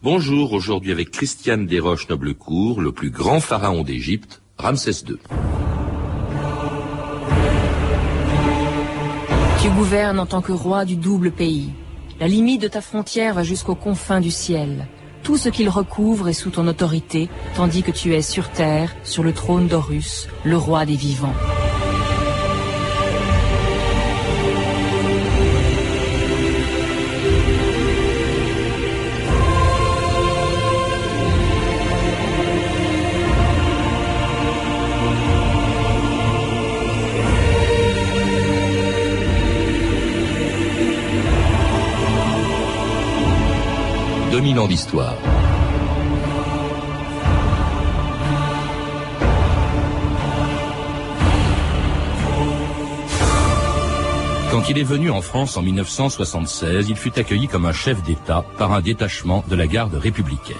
Bonjour, aujourd'hui avec Christiane Desroches Noblecourt, le plus grand pharaon d'Égypte, Ramsès II. Tu gouvernes en tant que roi du double pays. La limite de ta frontière va jusqu'aux confins du ciel. Tout ce qu'il recouvre est sous ton autorité, tandis que tu es sur terre, sur le trône d'Horus, le roi des vivants. Quand il est venu en France en 1976, il fut accueilli comme un chef d'État par un détachement de la garde républicaine.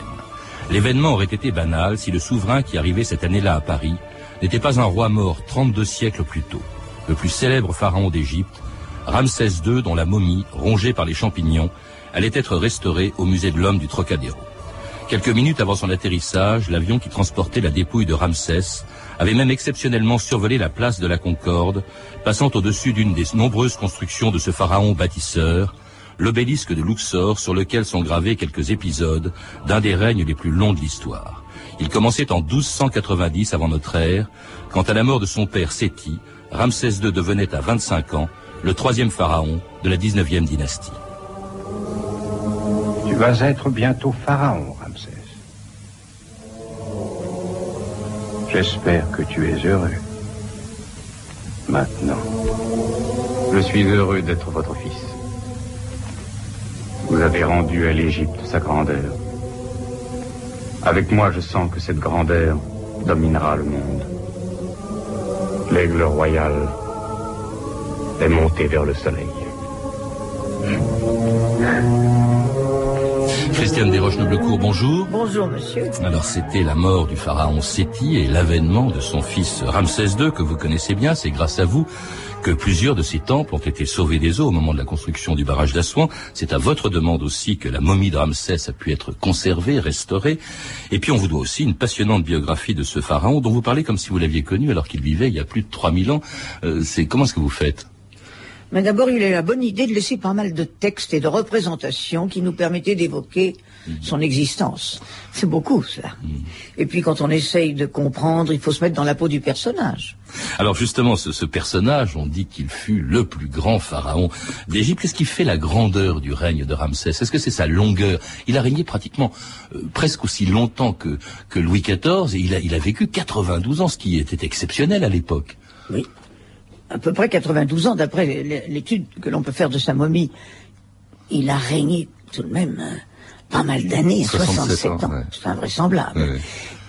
L'événement aurait été banal si le souverain qui arrivait cette année-là à Paris n'était pas un roi mort 32 siècles plus tôt, le plus célèbre pharaon d'Égypte, Ramsès II dont la momie, rongée par les champignons, allait être restaurée au musée de l'homme du Trocadéro. Quelques minutes avant son atterrissage, l'avion qui transportait la dépouille de Ramsès avait même exceptionnellement survolé la place de la Concorde, passant au-dessus d'une des nombreuses constructions de ce pharaon bâtisseur, l'obélisque de Luxor sur lequel sont gravés quelques épisodes d'un des règnes les plus longs de l'histoire. Il commençait en 1290 avant notre ère, quand à la mort de son père Séti, Ramsès II devenait à 25 ans le troisième pharaon de la 19e dynastie. Vas être bientôt pharaon, Ramsès. J'espère que tu es heureux. Maintenant. Je suis heureux d'être votre fils. Vous avez rendu à l'Égypte sa grandeur. Avec moi, je sens que cette grandeur dominera le monde. L'aigle royal est monté vers le soleil. Christiane Desroches-Noblecourt, bonjour. Bonjour, monsieur. Alors, c'était la mort du pharaon Séti et l'avènement de son fils Ramsès II, que vous connaissez bien. C'est grâce à vous que plusieurs de ces temples ont été sauvés des eaux au moment de la construction du barrage d'Assouan. C'est à votre demande aussi que la momie de Ramsès a pu être conservée, restaurée. Et puis, on vous doit aussi une passionnante biographie de ce pharaon dont vous parlez comme si vous l'aviez connu alors qu'il vivait il y a plus de 3000 ans. Euh, c'est comment est-ce que vous faites? Mais d'abord, il a eu la bonne idée de laisser pas mal de textes et de représentations qui nous permettaient d'évoquer mhm. son existence. C'est beaucoup, cela. Mhm. Et puis, quand on essaye de comprendre, il faut se mettre dans la peau du personnage. Alors, justement, ce, personnage, on dit qu'il fut le plus grand pharaon d'Égypte. Qu'est-ce qui fait la grandeur du règne de Ramsès? Est-ce que c'est sa longueur? Il a régné pratiquement euh, presque aussi longtemps que, que Louis XIV et il a, il a vécu 92 ans, ce qui était exceptionnel à l'époque. Oui à peu près 92 ans, d'après l'étude que l'on peut faire de sa momie. Il a régné tout de même euh, pas mal d'années, 67, ans. C'est invraisemblable.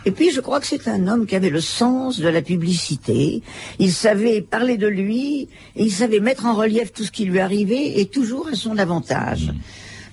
Et puis, je crois que c'est un homme qui avait le sens de la publicité. Il savait parler de lui, et il savait mettre en relief tout ce qui lui arrivait, et toujours à son avantage. Mm.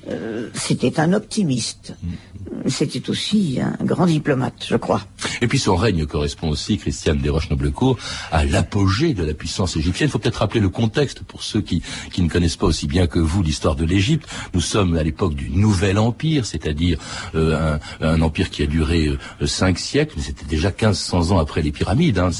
Euh, c'était un optimiste. Mm. C'était aussi un grand diplomate, je crois. Et puis son règne correspond aussi, Christiane Desroches-Noblecourt, à l'apogée de la puissance égyptienne. Il faut peut-être rappeler le contexte pour ceux qui, qui ne connaissent pas aussi bien que vous l'histoire de l'Égypte. Nous sommes à l'époque du Nouvel Empire, c'est-à-dire euh, un, un, empire qui a duré euh, cinq siècles, mais c'était déjà 1500 ans après les pyramides, hein,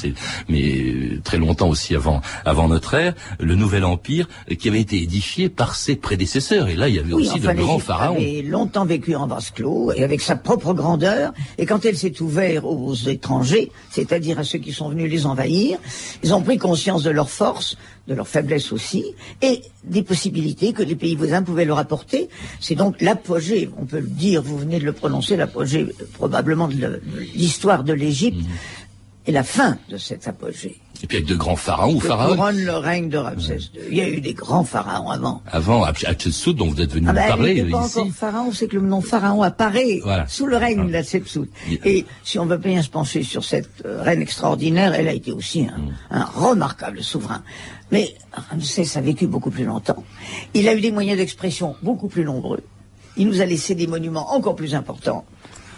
mais euh, très longtemps aussi avant, avant notre ère. Le Nouvel Empire qui avait été édifié par ses prédécesseurs. Et là, il y avait aussi de grands pharaons. avait longtemps vécu en vase clos et avec sa propre grandeur. Et quand elle s'est ouverte au aux étrangers, c'est-à-dire à ceux qui sont venus les envahir. Ils ont pris conscience de leur force, de leur faiblesse aussi, et des possibilités que les pays voisins pouvaient leur apporter. C'est donc l'apogée, on peut le dire, vous venez de le prononcer, l'apogée probablement de l'histoire de l'Égypte, mmh. Et la fin de cette apogée. Et puis avec de grands pharaons ou pharaons. couronne le règne de Ramsès II. Il y a eu des grands pharaons avant. Avant, Hatshepsut, dont vous êtes venu ah nous ben, parler il pas encore pharaon, c'est que le nom pharaon apparaît sous le règne de Hatshepsut. Et si on veut bien se pencher sur cette euh, reine extraordinaire, elle a été aussi un, mm. un remarquable souverain. Mais Ramsès a vécu beaucoup plus longtemps. Il a eu des moyens d'expression beaucoup plus nombreux. Il nous a laissé des monuments encore plus importants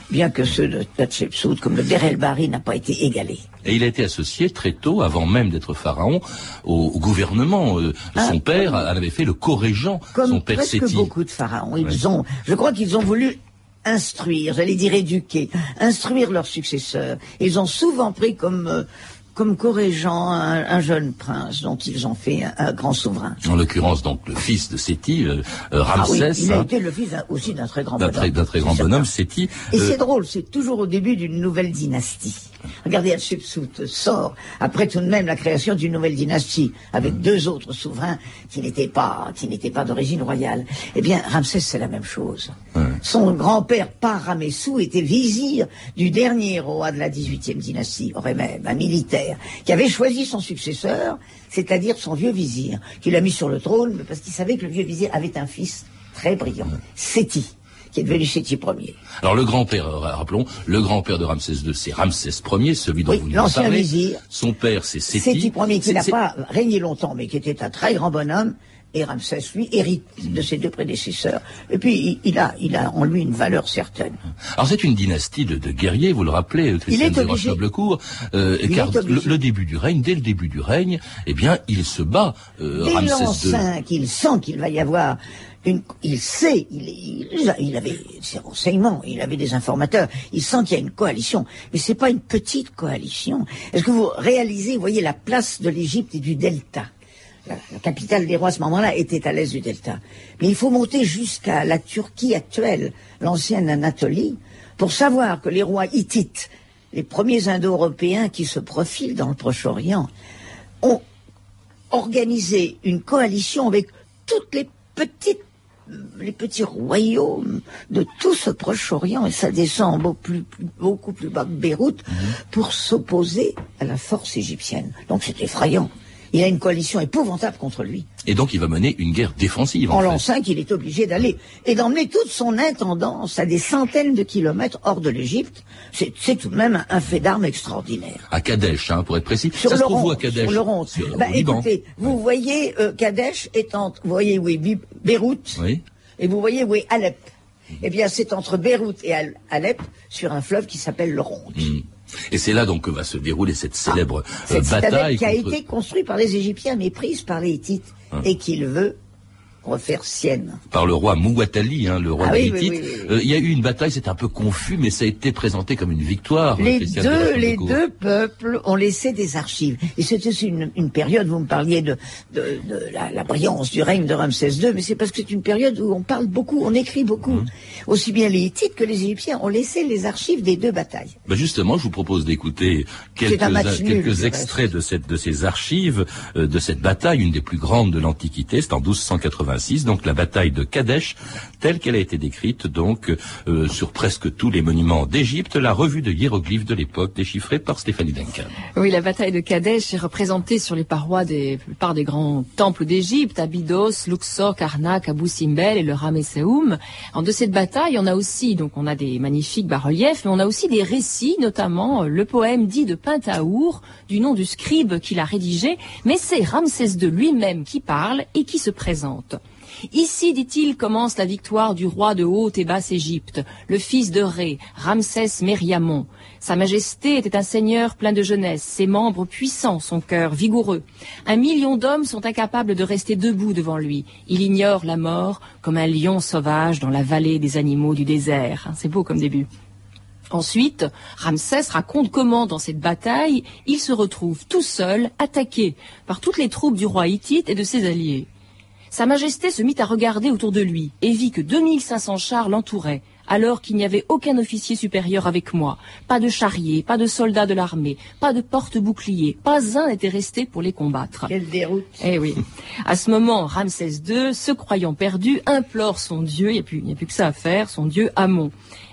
bien que ceux de Hatshepsut, comme le Berel Bari, n'a pas été égalé. Et il a été associé très tôt, avant même d'être pharaon, au, gouvernement. Euh, ah, son père avait fait le co-régent, son père presque beaucoup de pharaons. Ils ont, je crois qu'ils ont voulu instruire, j'allais dire éduquer, instruire leurs successeurs. Ils ont souvent pris comme euh, comme corrigeant un, jeune prince dont ils ont fait un, grand souverain. En l'occurrence, donc, le fils de Séti, euh, euh, Ramsès. Ah oui, il a hein. été le fils aussi d'un très grand bonhomme. D'un très, grand bonhomme, Séti. Et c'est drôle, c'est toujours au début d'une nouvelle dynastie. Regardez, Hatshepsut sort après tout de même la création d'une nouvelle dynastie avec deux autres souverains qui n'étaient pas qui n'étaient pas d'origine royale. Eh bien, Ramsès c'est la même chose. Son grand-père Paramessou était vizir du dernier roi de la 18e dynastie, aurait même un militaire qui avait choisi son successeur, c'est-à-dire son vieux vizir, qui l'a mis sur le trône parce qu'il savait que le vieux vizir avait un fils très brillant, Séti qui est devenu Séti Ier. Alors le grand-père, euh, rappelons, le grand-père de Ramsès II, c'est Ramsès Ier, celui dont vous nous parlez. vizir. Son père, c'est Séti. Séti Ier, qui n'a pas régné longtemps, mais qui était un très grand bonhomme. Et Ramsès, lui, hérite de ses deux prédécesseurs. Et puis, il, a, il a en lui une valeur certaine. Alors, c'est une dynastie de, guerriers, vous le rappelez, Christian de Roche-Noblecourt, euh, car le, début du règne, dès le début du règne, eh bien, il se bat, euh, Ramsès II. il sent qu'il va y avoir il sait, il, avait ses renseignements, il avait des informateurs, il sent qu'il y a une coalition, mais c'est pas une petite coalition. Est-ce que vous réalisez, vous voyez la place de l'Égypte et du Delta? La, capitale des rois à ce moment-là était à l'est du Delta. Mais il faut monter jusqu'à la Turquie actuelle, l'ancienne Anatolie, pour savoir que les rois hittites, les premiers Indo-Européens qui se profilent dans le Proche-Orient, ont organisé une coalition avec toutes les petites les petits royaumes de tout ce Proche-Orient, et ça descend beaucoup plus, beaucoup plus bas que Beyrouth, mhm. pour s'opposer à la force égyptienne. Donc c'est effrayant. Il a une coalition épouvantable contre lui. Et donc il va mener une guerre défensive. En, en l'an 5, il est obligé d'aller et d'emmener toute son intendance à des centaines de kilomètres hors de l'Égypte. C'est tout de même un fait d'armes extraordinaire. À Kadesh, hein, pour être précis. Sur le rond, Sur le rond. Bah, écoutez, vous voyez euh, Kadesh est vous voyez oui, Beyrouth, oui. et vous voyez oui Alep. Eh bien, c'est entre Beyrouth et Alep, sur un fleuve qui s'appelle le Ronde. Hmm. Et c'est là donc que va se dérouler cette célèbre ah, euh, bataille. qui a été construite par les Égyptiens, mais prise par les Hittites, hein. et qu'il veut refaire sienne. Par le roi Mouatali, hein, le roi ah, euh, il y a eu une bataille, c'est un peu confus, mais ça a été présenté comme une victoire. Les deux, les deux peuples ont laissé des archives. Et c'était une, une période, vous me parliez de, de, de la, la, brillance du règne de Ramsès II, mais c'est parce que c'est une période où on parle beaucoup, on écrit beaucoup. Mmh. Aussi bien les Hittites que les Égyptiens ont laissé les archives des deux batailles. Ben justement, je vous propose d'écouter quelques, quelques extraits de, cette, de ces archives, euh, de cette bataille, une des plus grandes de l'Antiquité, c'est en 1280 donc la bataille de Kadesh, telle qu'elle a été décrite donc euh, sur presque tous les monuments d'Égypte, la revue de hiéroglyphes de l'époque déchiffrée par Stéphanie Duncan. Oui, la bataille de Kadesh est représentée sur les parois des plupart des grands temples d'Égypte, Abydos, Luxor, Karnak, Abu Simbel et le Ramesseum. En de cette bataille, on a aussi donc on a des magnifiques bas-reliefs, mais on a aussi des récits, notamment euh, le poème dit de Pentaour, du nom du scribe qu'il a rédigé, mais c'est Ramsès II lui-même qui parle et qui se présente. Ici, dit-il, commence la victoire du roi de Haute et Basse Égypte, le fils de Ré, Ramsès Mériamon. Sa majesté était un seigneur plein de jeunesse, ses membres puissants, son cœur vigoureux. Un million d'hommes sont incapables de rester debout devant lui. Il ignore la mort comme un lion sauvage dans la vallée des animaux du désert. C'est beau comme début. Ensuite, Ramsès raconte comment, dans cette bataille, il se retrouve tout seul, attaqué par toutes les troupes du roi hittite et de ses alliés. Sa Majesté se mit à regarder autour de lui et vit que 2500 chars l'entouraient, alors qu'il n'y avait aucun officier supérieur avec moi, pas de charriers, pas de soldats de l'armée, pas de porte-boucliers, pas un n'était resté pour les combattre. Quelle déroute Eh oui. À ce moment, Ramsès II, se croyant perdu, implore son Dieu, il n'y a, plus, a plus que ça à faire, son Dieu Amon.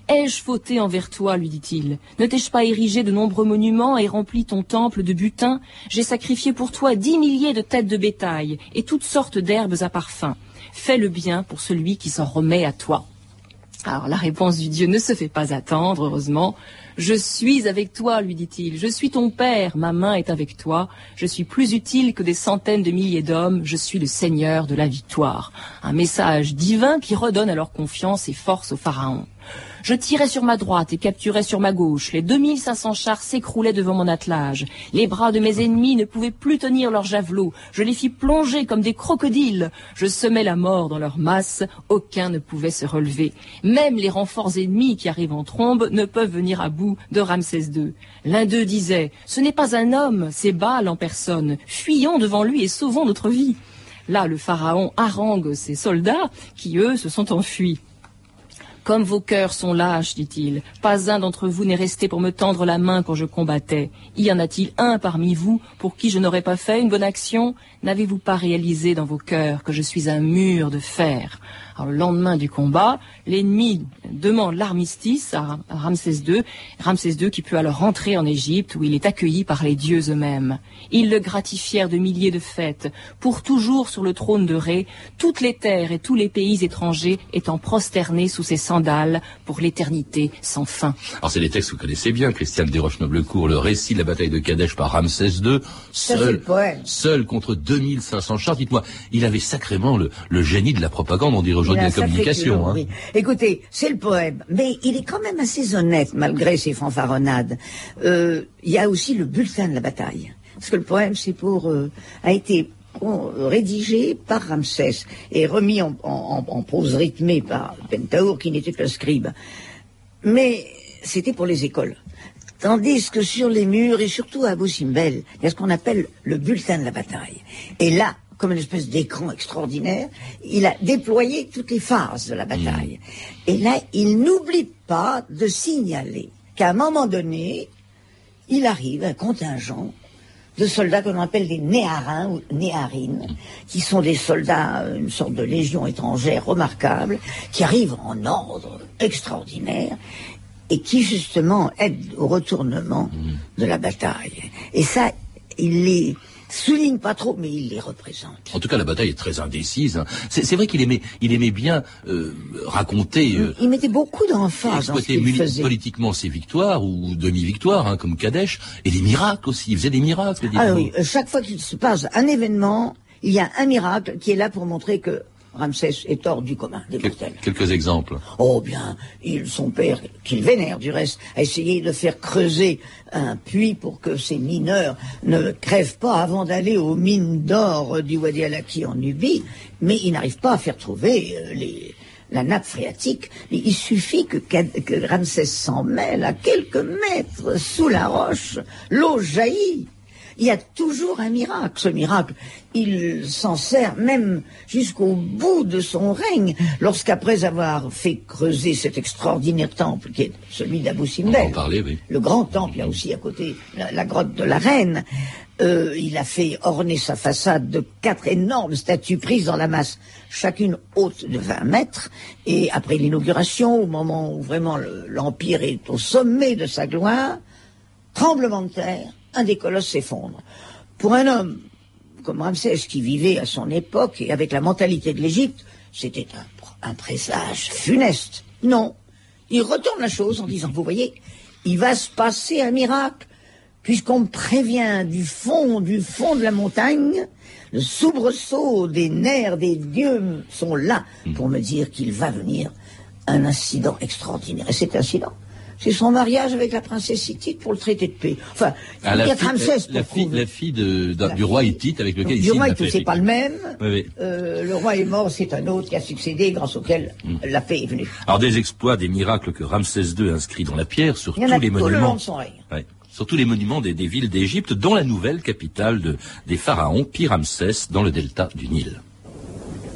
Ai-je fauté envers toi, lui dit-il Ne t'ai-je pas érigé de nombreux monuments et rempli ton temple de butin? J'ai sacrifié pour toi dix milliers de têtes de bétail et toutes sortes d'herbes à parfum. Fais le bien pour celui qui s'en remet à toi. Alors la réponse du Dieu ne se fait pas attendre, heureusement. Je suis avec toi, lui dit-il. Je suis ton Père, ma main est avec toi. Je suis plus utile que des centaines de milliers d'hommes. Je suis le Seigneur de la victoire. Un message divin qui redonne alors confiance et force au Pharaon. Je tirais sur ma droite et capturais sur ma gauche. Les 2500 chars s'écroulaient devant mon attelage. Les bras de mes ennemis ne pouvaient plus tenir leurs javelots. Je les fis plonger comme des crocodiles. Je semais la mort dans leur masse. Aucun ne pouvait se relever. Même les renforts ennemis qui arrivent en trombe ne peuvent venir à bout de Ramsès II. L'un d'eux disait, ce n'est pas un homme, c'est Baal en personne. Fuyons devant lui et sauvons notre vie. Là, le pharaon harangue ses soldats qui, eux, se sont enfuis. Comme vos cœurs sont lâches, dit-il, pas un d'entre vous n'est resté pour me tendre la main quand je combattais. Y en a-t-il un parmi vous pour qui je n'aurais pas fait une bonne action? N'avez-vous pas réalisé dans vos cœurs que je suis un mur de fer? Alors, le lendemain du combat, l'ennemi demande l'armistice à Ramsès II, Ramsès II qui peut alors rentrer en Égypte où il est accueilli par les dieux eux-mêmes. Ils le gratifièrent de milliers de fêtes. Pour toujours sur le trône de Ré, toutes les terres et tous les pays étrangers étant prosternés sous ses sandales pour l'éternité sans fin. Alors c'est des textes que vous connaissez bien, Christiane Desroches-Noblecourt, le récit de la bataille de Kadesh par Ramsès II, seul, seul contre 2500 chars. Dites-moi, il avait sacrément le, génie de la propagande, on dirait de la communication. Hein. Écoutez, c'est le poème, mais il est quand même assez honnête malgré ses fanfaronnades. Euh, il y a aussi le bulletin de la bataille, parce que le poème, c'est pour euh, a été rédigé par Ramsès et remis en, en, pause rythmée par Pentaour, qui n'était qu'un scribe. Mais c'était pour les écoles. Tandis que sur les murs, et surtout à Abu Simbel, il y a ce qu'on appelle le bulletin de la bataille. Et là, comme une espèce d'écran extraordinaire, il a déployé toutes les phases de la bataille. Mm. Et là, il n'oublie pas de signaler qu'à un moment donné, il arrive un contingent de soldats que l'on appelle des néarins ou néarines, mm. qui sont des soldats, une sorte de légion étrangère remarquable, qui arrivent en ordre extraordinaire et qui justement aident au retournement mm. de la bataille. Et ça, il les souligne pas trop, mais il les représente. En tout cas, la bataille est très indécise. Hein. C'est vrai qu'il aimait, il aimait bien euh, raconter. Euh, il mettait beaucoup d'emphase dans ce politiquement ses victoires ou demi-victoires, hein, comme Kadesh, et les miracles aussi. Il faisait des miracles. Ah oui, chaque fois qu'il se passe un événement, il y a un miracle qui est là pour montrer que Ramsès est hors du commun des mortels. Quelques exemples. Oh bien, il, son père, qu'il vénère du reste, a essayé de faire creuser un puits pour que ces mineurs ne crèvent pas avant d'aller aux mines d'or du Wadi al-Aki en Nubie, mais il n'arrive pas à faire trouver euh, les, la nappe phréatique. Il suffit que, que Ramsès s'en mêle à quelques mètres sous la roche, l'eau jaillit il y a toujours un miracle. Ce miracle, il s'en sert même jusqu'au bout de son règne, lorsqu'après avoir fait creuser cet extraordinaire temple qui est celui d'Abou Simbel, le grand temple, il y a aussi à côté la, grotte de la reine, euh, il a fait orner sa façade de quatre énormes statues prises dans la masse, chacune haute de 20 mètres, et après l'inauguration, au moment où vraiment l'Empire est au sommet de sa gloire, tremblement de terre, un des colosses s'effondre. Pour un homme comme Ramsès qui vivait à son époque et avec la mentalité de l'Égypte, c'était un, présage funeste. Non, il retourne la chose en disant, vous voyez, il va se passer un miracle, puisqu'on me prévient du fond, du fond de la montagne, le soubresaut des nerfs des dieux sont là pour me dire qu'il va venir un incident extraordinaire. Et cet incident, c'est son mariage avec la princesse hittite pour le traité de paix. Enfin, ah, il y a Ramsès la, fille, la fille de, du roi hittite avec lequel il Du roi hittite, c'est pas le même. Euh, le roi est mort, c'est un autre qui a succédé, grâce auquel hmm. la paix est venue. Alors des exploits, des miracles que Ramsès II inscrit dans la pierre sur tous les monuments. sur tous les monuments des, villes d'Égypte, dont la nouvelle capitale de, des pharaons, Pi-Ramsès, dans le delta du Nil.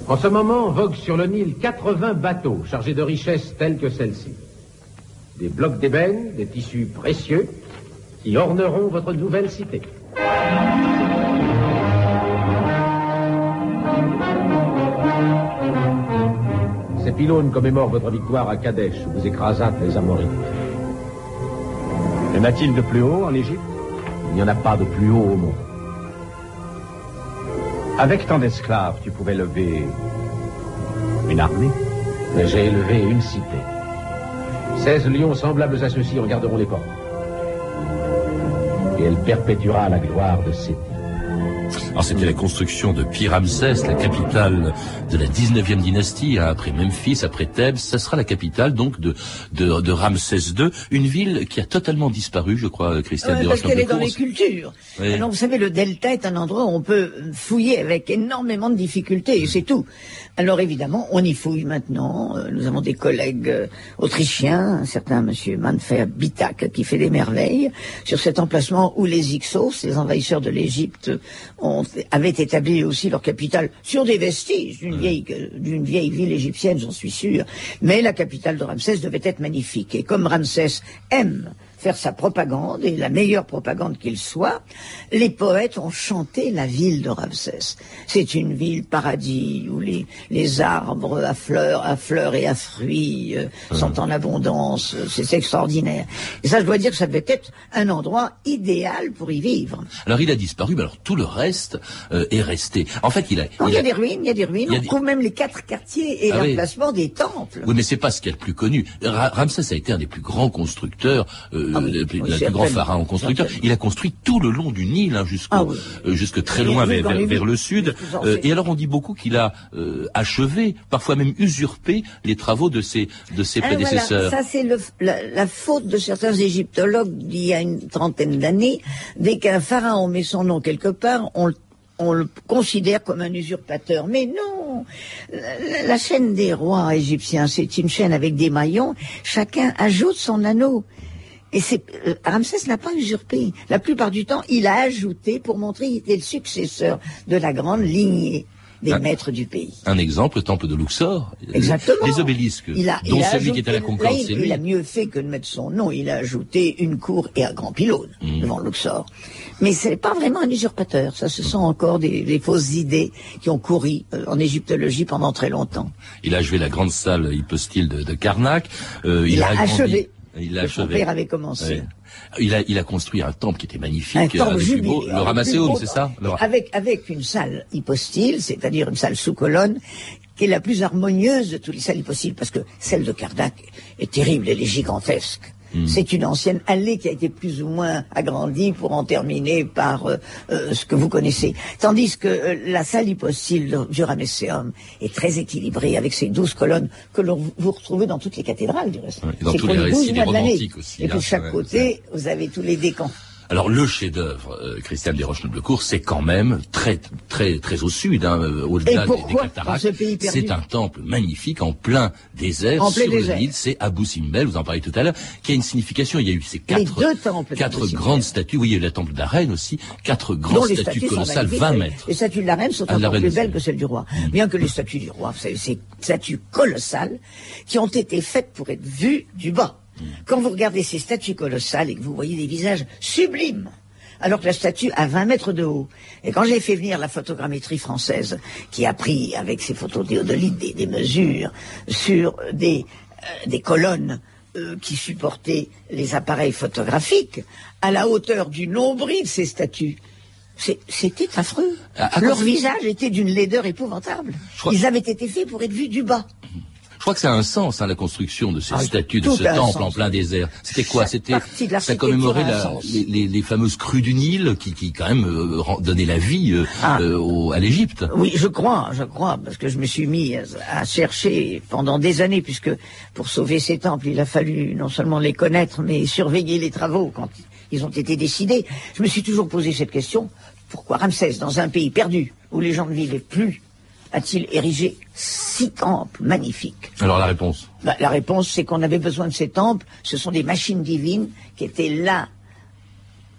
En ce moment, voguent sur le Nil 80 bateaux chargés de richesses telles que celles-ci des blocs d'ébène, des tissus précieux, qui orneront votre nouvelle cité. Ces pylônes commémorent votre victoire à Kadesh, où vous écrasâtes les Amorites. Y en a-t-il de plus haut en Égypte? Il n'y en a pas de plus haut au monde. Avec tant d'esclaves, tu pouvais lever une armée Mais j'ai élevé une cité. Seize lions semblables à ceux-ci en garderont les portes. Et elle perpétuera la gloire de Séti. Alors c'était la construction de Pi-Ramsès, la capitale de la 19e dynastie, hein, après Memphis, après Thèbes. Ça sera la capitale donc de, de, de Ramsès II, une ville qui a totalement disparu, je crois, Christiane ouais, Parce qu'elle est dans les cultures. Alors vous savez, le delta est un endroit où on peut fouiller avec énormément de difficultés, et c'est tout. Alors évidemment, on y fouille maintenant. Euh, nous avons des collègues euh, autrichiens, un certain monsieur Manfred Bitak, qui fait des merveilles sur cet emplacement où les Ixos, les envahisseurs de l'Égypte, avaient établi aussi leur capitale sur des vestiges d'une vieille, d'une vieille ville égyptienne, j'en suis sûr. Mais la capitale de Ramsès devait être magnifique. Et comme Ramsès aime faire sa propagande, et la meilleure propagande qu'il soit, les poètes ont chanté la ville de Ramsès. C'est une ville paradis où les, les arbres à fleurs, à fleurs et à fruits euh, sont en abondance. C'est extraordinaire. Et ça, je dois dire que ça devait être un endroit idéal pour y vivre. Alors il a disparu, mais alors tout le reste euh, est resté. En fait, il a. il, y a, des ruines, il y a des ruines. On trouve même les quatre quartiers et ah l'emplacement des temples. Oui, mais c'est pas ce qu'il y a le plus connu. Ramsès a été un des plus grands constructeurs euh, ah le, plus grand pharaon constructeur. Il a construit tout le long du Nil, hein, jusqu'au, ah euh, jusque très loin vers, vers, le sud. Euh, et alors on dit beaucoup qu'il a euh, achevé, parfois même usurpé, les travaux de ses, de ses prédécesseurs. ça c'est la, la, faute de certains égyptologues d'il y a une trentaine d'années. Dès qu'un pharaon met son nom quelque part, on on le considère comme un usurpateur. Mais non, la, chaîne des rois égyptiens, c'est une chaîne avec des maillons. Chacun ajoute son anneau. Et c'est euh, Ramsès n'a pas usurpé. La plupart du temps, il a ajouté pour montrer qu'il était le successeur de la grande lignée des maîtres du pays. Un exemple, le temple de Luxor. Exactement. Les obélisques, il a, dont celui qui est à la Concorde, c'est lui. Il a mieux fait que de mettre son nom. Il a ajouté une cour et un grand pylône mmh. devant Luxor. Mais c'est pas vraiment un usurpateur. Ça, ce sont encore des, des fausses idées qui ont couru euh, en égyptologie pendant très longtemps. Il a achevé la grande salle hypostyle de, de Karnak. Euh, il, a, achevé. Il. Son père avait commencé. Il a, il a construit un temple qui était magnifique, un temple beau, le Ramasséum, c'est ça Avec avec une salle hypostyle, c'est-à-dire une salle sous colonne, qui est la plus harmonieuse de toutes les salles hypostyles, parce que celle de Karnak est terrible, elle est gigantesque. Hmm. C'est une ancienne allée qui a été plus ou moins agrandie pour en terminer par euh, euh, ce que vous connaissez. Tandis que euh, la salle hypostyle du Ramesséum est très équilibrée avec ses douze colonnes que vous retrouvez dans toutes les cathédrales du reste. dans tous les récits romantiques aussi. Et puis de chaque côté, vous avez tous les décans. Alors le chef-d'œuvre, euh, Christiane Desroches-Noblecourt, c'est quand même très très très au sud, hein, euh, au-delà des, des cataractes. C'est un temple magnifique en plein désert en sur le Nil. C'est Abou Simbel, vous en parlez tout à l'heure, qui a une signification. Il y a eu ces quatre quatre grandes statues. Oui, il y a eu la temple de la reine aussi, quatre grandes statues, colossales, 20 mètres. Les statues de la reine sont ah, encore plus belles que celles du roi. Mm. Bien que les statues du roi, c'est ces statues colossales qui ont été faites pour être vues du bas. Quand vous regardez ces statues colossales et que vous voyez des visages sublimes, alors que la statue a 20 mètres de haut. Et quand j'ai fait venir la photogrammétrie française, qui a pris avec ses photos théodolites des, des mesures sur des, euh, des colonnes euh, qui supportaient les appareils photographiques, à la hauteur du nombril de ces statues, c'était affreux. Leur visage était d'une laideur épouvantable. Ils avaient été faits pour être vus du bas. Je crois que ça a un sens, hein, la construction de ces ah, statues, de ce temple en plein désert. C'était quoi C'était ça commémorait les, les, fameuses crues du Nil qui, qui quand même euh, donnaient la vie euh, ah. euh, à l'Égypte. Oui, je crois, je crois, parce que je me suis mis à chercher pendant des années, puisque pour sauver ces temples, il a fallu non seulement les connaître, mais surveiller les travaux quand ils ont été décidés. Je me suis toujours posé cette question pourquoi Ramsès, dans un pays perdu où les gens ne vivaient plus a-t-il érigé six temples magnifiques Alors la réponse bah, La réponse, c'est qu'on avait besoin de ces temples. Ce sont des machines divines qui étaient là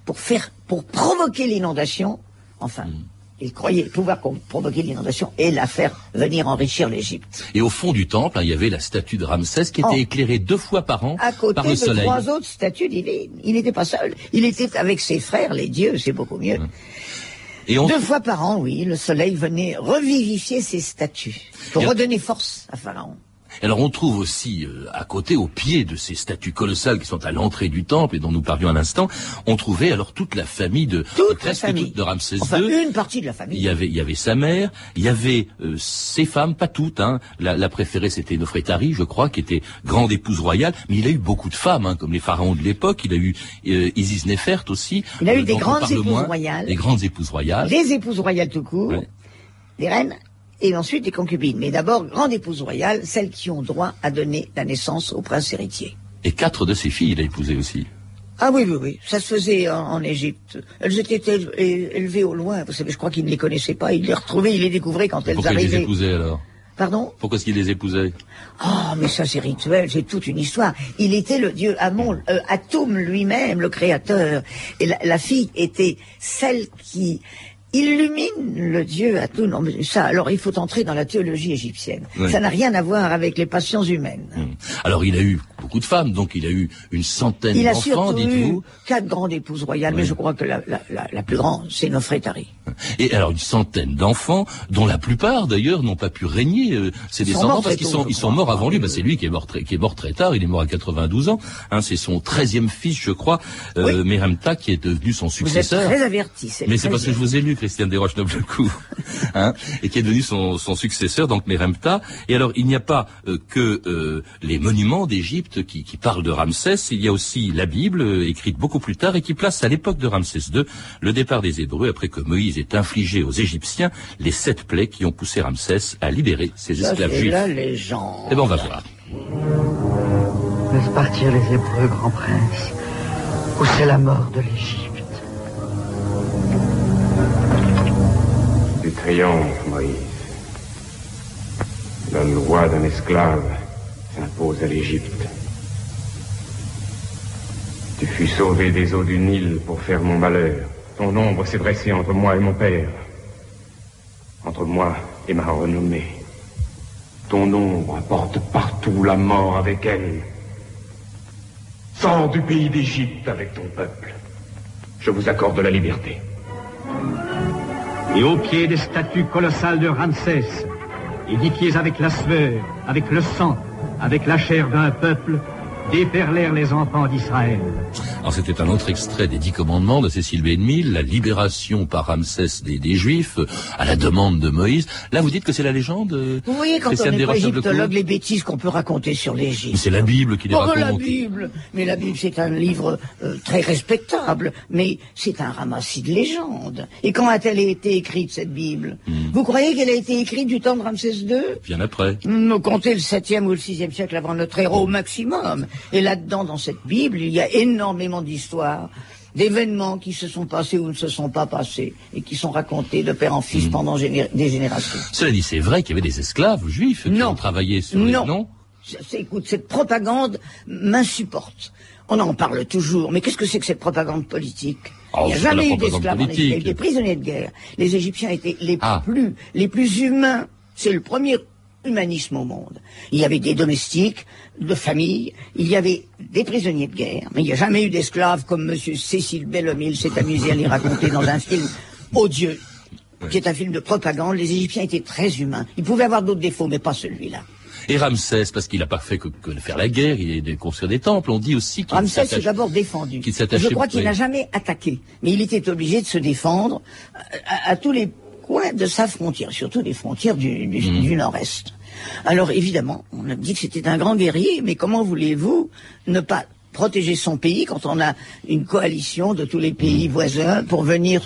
pour faire, pour provoquer l'inondation. Enfin, hmm. il croyait pouvoir provoquer l'inondation et la faire venir enrichir l'Égypte. Et au fond du temple, hein, il y avait la statue de Ramsès qui était oh. éclairée deux fois par an à côté par le de trois autres statues divines. Il n'était pas seul. Il était avec ses frères, les dieux, c'est beaucoup mieux. Deux fois par an, oui, le soleil venait revivifier ses statues pour redonner force à Pharaon. Alors on trouve aussi euh, à côté, au pied de ces statues colossales qui sont à l'entrée du temple et dont nous parlions un instant, on trouvait alors toute la famille de toute la famille. de Ramsès enfin, II. une partie de la famille. Il y avait, il y avait sa mère, il y avait euh, ses femmes, pas toutes. Hein. La, la préférée c'était Nofrétari, je crois, qui était grande épouse royale. Mais il a eu beaucoup de femmes, hein, comme les pharaons de l'époque. Il a eu euh, Isis Néfert aussi. Il a eu des grandes épouses royales. Des grandes épouses royales. Des épouses royales tout court. Des reines et ensuite des concubines. Mais d'abord, grande épouse royale, celles qui ont droit à donner la naissance au prince héritier. Et quatre de ses filles, il a épousé aussi. Ah oui, oui, oui. Ça se faisait en, Égypte. Elles étaient élevées au loin. Vous savez, je crois qu'il ne les connaissait pas. Il les retrouvait, il les découvrait quand elles pourquoi arrivaient. Pourquoi il les épousait alors? Pardon? Pourquoi est-ce qu'il les épousait Oh, mais ça c'est rituel, c'est toute une histoire. Il était le dieu Amon, euh, Atum lui-même, le créateur. Et la, la fille était celle qui illumine le Dieu à tout. Non, mais ça, alors il faut entrer dans la théologie égyptienne. Ça n'a rien à voir avec les passions humaines. Hum. Alors il a eu beaucoup de femmes, donc il a eu une centaine d'enfants, dites-vous. Quatre grandes épouses royales, mais je crois que la, la, la, la plus grande, c'est Nofrétari. Et alors une centaine d'enfants, dont la plupart d'ailleurs n'ont pas pu régner euh, ses descendants parce qu'ils sont, ils sont morts avant lui. Bah, c'est lui qui est mort très, qui est mort très tard. Il est mort à 92 ans. Hein, c'est son treizième fils, je crois, euh, Meremta, qui est devenu son successeur. Vous êtes très averti. Mais c'est parce que je vous ai lu, Christiane Desroches Noblecou, hein, et qui est devenu son, son successeur, donc Meremta. Et alors il n'y a pas euh, que euh, les monuments d'Égypte qui, qui parlent de Ramsès. Il y a aussi la Bible, euh, écrite beaucoup plus tard et qui place à l'époque de Ramsès II le départ des Hébreux après que Moïse ait infligé aux Égyptiens les sept plaies qui ont poussé Ramsès à libérer ses esclaves juifs. la légende. Eh ben on va voir. Laisse partir les Hébreux, grand prince, ou c'est la mort de l'Égypte? Du triomphe, Moïse. La loi d'un esclave s'impose à l'Égypte. Tu fus sauvé des eaux du Nil pour faire mon malheur. Ton ombre s'est dressée entre moi et mon père. Entre moi et ma renommée. Ton ombre apporte partout la mort avec elle. Sors du pays d'Égypte avec ton peuple. Je vous accorde la liberté. Et au pied des statues colossales de Ramsès, édifiées avec la sueur, avec le sang, avec la chair d'un peuple, déferlèrent les enfants d'Israël. Alors c'était un autre extrait des Dix Commandements de Cécile Bénmille, la libération par Ramsès des, des, Juifs à la demande de Moïse. Là, vous dites que c'est la légende Vous voyez, quand on n'est pas égyptologue, les bêtises qu'on peut raconter sur l'Égypte. C'est la Bible qui les oh, raconte. la Bible Mais la Bible, c'est un livre euh, très respectable, mais c'est un ramassis de légendes. Et quand a-t-elle été écrite, cette Bible Hmm. Vous croyez qu'elle a été écrite du temps de Ramsès II Bien après. Nous comptez le 7e ou le 6e siècle avant notre héros au maximum. Et là-dedans, dans cette Bible, il y a énormément d'histoires, d'événements qui se sont passés ou ne se sont pas passés, et qui sont racontés de père en fils Mm. pendant géné- des générations. Cela dit, c'est vrai qu'il y avait des esclaves juifs qui Non. ont travaillé sur les Non. C'est- Écoute, cette propagande m'insupporte. On en parle toujours, mais qu'est-ce que c'est que cette propagande politique? Oh, Il n'y a jamais eu d'esclaves en Égypte. Il y a eu des prisonniers de guerre. Les Égyptiens étaient les Ah. plus, les plus humains. C'est le premier humanisme au monde. Il y avait des domestiques, de famille, il y avait des prisonniers de guerre, mais il n'y a jamais eu d'esclaves comme Monsieur Cécile Bellomille s'est amusé à les raconter dans un film odieux, qui est un film de propagande. Les Égyptiens étaient très humains. Ils pouvaient avoir d'autres défauts, mais pas celui-là. Et Ramsès, parce qu'il n'a pas fait que, que de faire la guerre, il est de construire des temples. On dit aussi qu'il Ramsès s'est d'abord défendu. Je crois qu'il oui. n'a jamais attaqué, mais il était obligé de se défendre à, à tous les coins de sa frontière, surtout des frontières du, du- du nord-est. Alors évidemment, on a dit que c'était un grand guerrier, mais comment voulez-vous ne pas protéger son pays quand on a une coalition de tous les pays Mm. voisins pour venir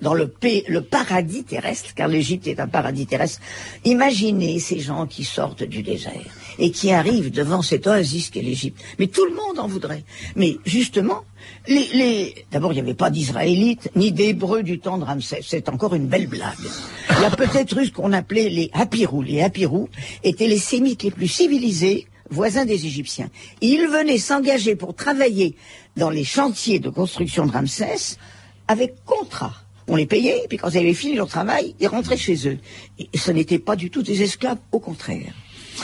dans le, pa- le paradis terrestre, car l'Égypte est un paradis terrestre. Imaginez ces gens qui sortent du désert et qui arrivent devant cette oasis qu'est l'Égypte. Mais tout le monde en voudrait. Mais justement, les, les... d'abord, il n'y avait pas d'Israélites ni d'Hébreux du temps de Ramsès. C'est encore une belle blague. Il y a peut-être eu qu'on appelait les Hapirous. Les Hapirous étaient les Sémites les plus civilisés voisins des Égyptiens. Ils venaient s'engager pour travailler dans les chantiers de construction de Ramsès avec contrat. On les payait, puis quand ils avaient fini leur travail, ils rentraient chez eux. Et ce n'étaient pas du tout des esclaves, au contraire.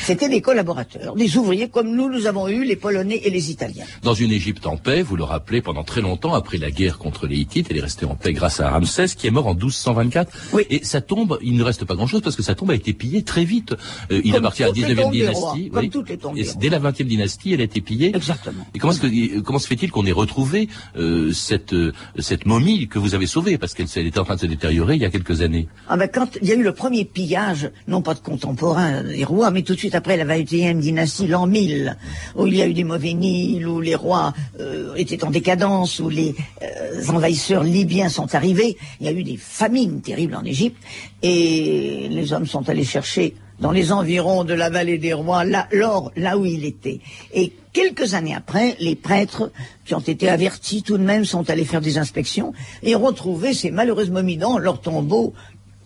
C'était des collaborateurs, des ouvriers comme nous, nous avons eu les Polonais et les Italiens. Dans une Égypte en paix, vous le rappelez, pendant très longtemps, après la guerre contre les Hittites, elle est restée en paix grâce à Ramsès, qui est mort en 1224. Oui. Et sa tombe, il ne reste pas grand-chose parce que sa tombe a été pillée très vite. Euh, il appartient à la toutes les 19e tombes des dynastie. rois, comme toutes les tombes Et dès la 20e dynastie, elle a été pillée. Exactement. Et comment, que, comment se fait-il qu'on ait retrouvé euh, cette, euh, cette momie que vous avez sauvée? Parce qu'elle elle était en train de se détériorer il y a quelques années. Ah ben quand il y a eu le premier pillage, non pas de contemporains des rois, mais tout de suite après la 21e dynastie, l'an 1000, où il y a eu des mauvais Nils, où les rois euh, étaient en décadence, où les euh, envahisseurs libyens sont arrivés, il y a eu des famines terribles en Égypte, et les hommes sont allés chercher dans les environs de la vallée des rois là- l'or là où il était. Et quelques années après, les prêtres qui ont été avertis tout de même sont allés faire des inspections et ont retrouvé ces malheureuses momies dans leur tombeau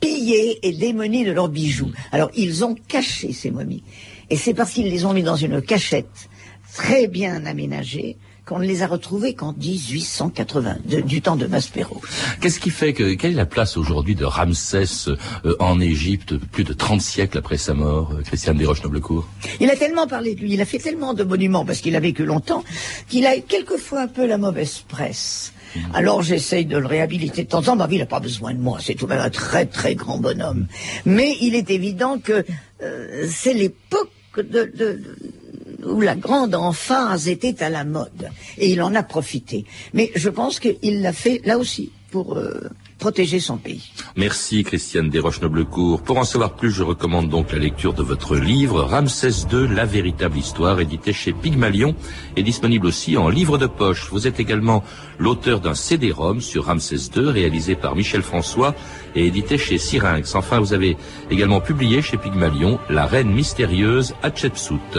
pillées et démunies de leurs bijoux. Alors ils ont caché ces momies. Et c'est parce qu'ils les ont mis dans une cachette très bien aménagée qu'on ne les a retrouvées qu'en 1880, de- du temps de Maspero. Qu'est-ce qui fait que quelle est la place aujourd'hui de Ramsès euh, en Égypte, plus de 30 siècles après sa mort, euh, Christiane Desroches-Noblecourt? Il a tellement parlé de lui, il a fait tellement de monuments parce qu'il a vécu longtemps, qu'il a quelquefois un peu la mauvaise presse. Alors j'essaye de le réhabiliter de temps en temps. Vie, il n'a pas besoin de moi. C'est tout de même un très très grand bonhomme. Mais il est évident que euh, c'est l'époque où la grande emphase était à la mode. Et il en a profité. Mais je pense qu'il l'a fait là aussi pour euh, protéger son pays. Merci Christiane Desroches-Noblecourt. Pour en savoir plus, je recommande donc la lecture de votre livre Ramsès II, la véritable histoire, édité chez Pygmalion et disponible aussi en livre de poche. Vous êtes également l'auteur d'un CD-ROM sur Ramsès II, réalisé par Michel François et édité chez Syrinx. Enfin, vous avez également publié chez Pygmalion La reine mystérieuse Hatshepsut.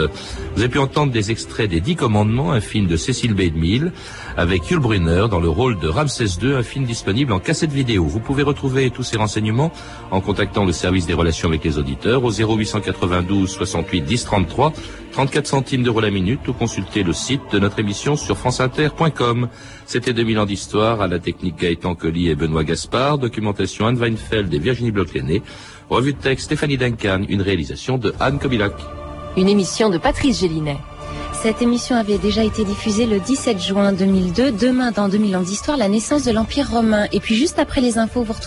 Vous avez pu entendre des extraits des Dix Commandements, un film de Cécile B. DeMille, avec Yul Brunner dans le rôle de Ramsès II, un film disponible en cassette vidéo. Vous pouvez retrouver tous ces renseignements en contactant le service des relations avec les auditeurs au 0892 68 10 33, 34 centimes d'euros la minute ou consulter le site de notre émission sur franceinter.com. C'était 2000 ans d'histoire à la technique Gaëtan Colli et Benoît Gaspard, documentation Anne Weinfeld et Virginie Bloch-Lenné, revue de texte Stéphanie Duncan, une réalisation de Anne Kobilac. Une émission de Patrice Gélinet. Cette émission avait déjà été diffusée le 17 juin 2002. Demain, dans 2000 ans d'histoire, la naissance de l'Empire romain. Et puis juste après les infos, vous retrouvez